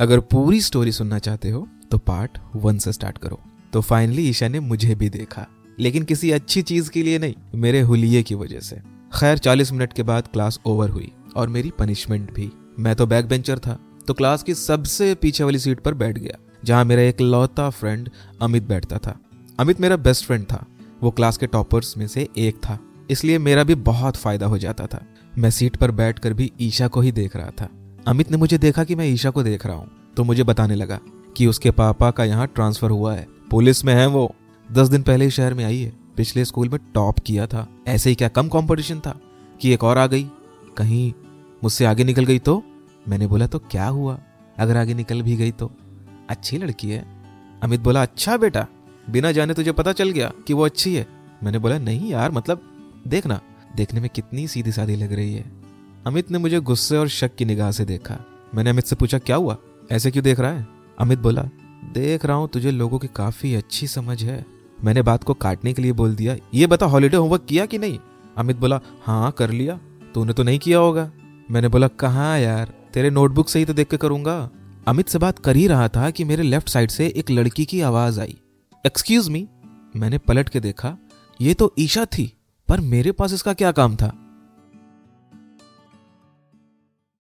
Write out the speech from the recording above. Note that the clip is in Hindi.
अगर पूरी स्टोरी सुनना चाहते हो तो पार्ट वन से स्टार्ट करो। तो फाइनली ईशा ने मुझे भी देखा। लेकिन किसी अच्छी चीज़ के लिए नहीं, मेरे हुलिये की वजह से। खैर, चालीस मिनट के बाद क्लास ओवर हुई और मेरी पनिशमेंट भी। मैं तो बैक बेंचर था तो क्लास की सबसे पीछे वाली सीट पर बैठ गया, जहाँ मेरा एक लौता फ्रेंड अमित बैठता था। अमित मेरा बेस्ट फ्रेंड था। वो क्लास के टॉपर्स में से एक था। इसलिए मेरा भी बहुत फ़ायदा हो जाता था। मैं सीट पर बैठकर भी ईशा को ही देख रहा था। अमित ने मुझे देखा कि मैं ईशा को देख रहा हूँ तो मुझे बताने लगा कि उसके पापा का यहाँ ट्रांसफ़र हुआ है। पुलिस में है वो। दस दिन पहले ही शहर में आई है। पिछले स्कूल में टॉप किया था। ऐसे ही क्या कम कंपटीशन था कि एक और आ गई? कहीं मुझसे आगे निकल गई तो? मैंने बोला तो क्या हुआ? अगर आगे निकल भी गई तो? अच्छी लड़की है। अमित बोला अच्छा बेटा, बिना जाने तुझे पता चल गया कि वो अच्छी है? मैंने बोला, नहीं यार मतलब देखना, देखने में कितनी सीधी सादी लग रही है। अमित ने मुझे गुस्से और शक की निगाह से देखा। मैंने अमित से पूछा, क्या हुआ? ऐसे क्यों देख रहा है? अमित बोला, देख रहा हूँ, तुझे लोगों की काफ़ी अच्छी समझ है। मैंने बात को काटने के लिए बोल दिया। ये बता, हॉलीडे होमवर्क किया कि नहीं? अमित बोला हाँ कर लिया। तूने तो नहीं किया होगा। मैंने बोला, कहा यार? तेरे नोटबुक से ही तो देख के करूँगा। अमित से बात कर ही रहा था कि मेरे लेफ़्ट साइड से एक लड़की की आवाज़ आई। एक्सक्यूज मी मैंने पलट के देखा, ये तो ईशा थी, पर मेरे पास इसका क्या काम था?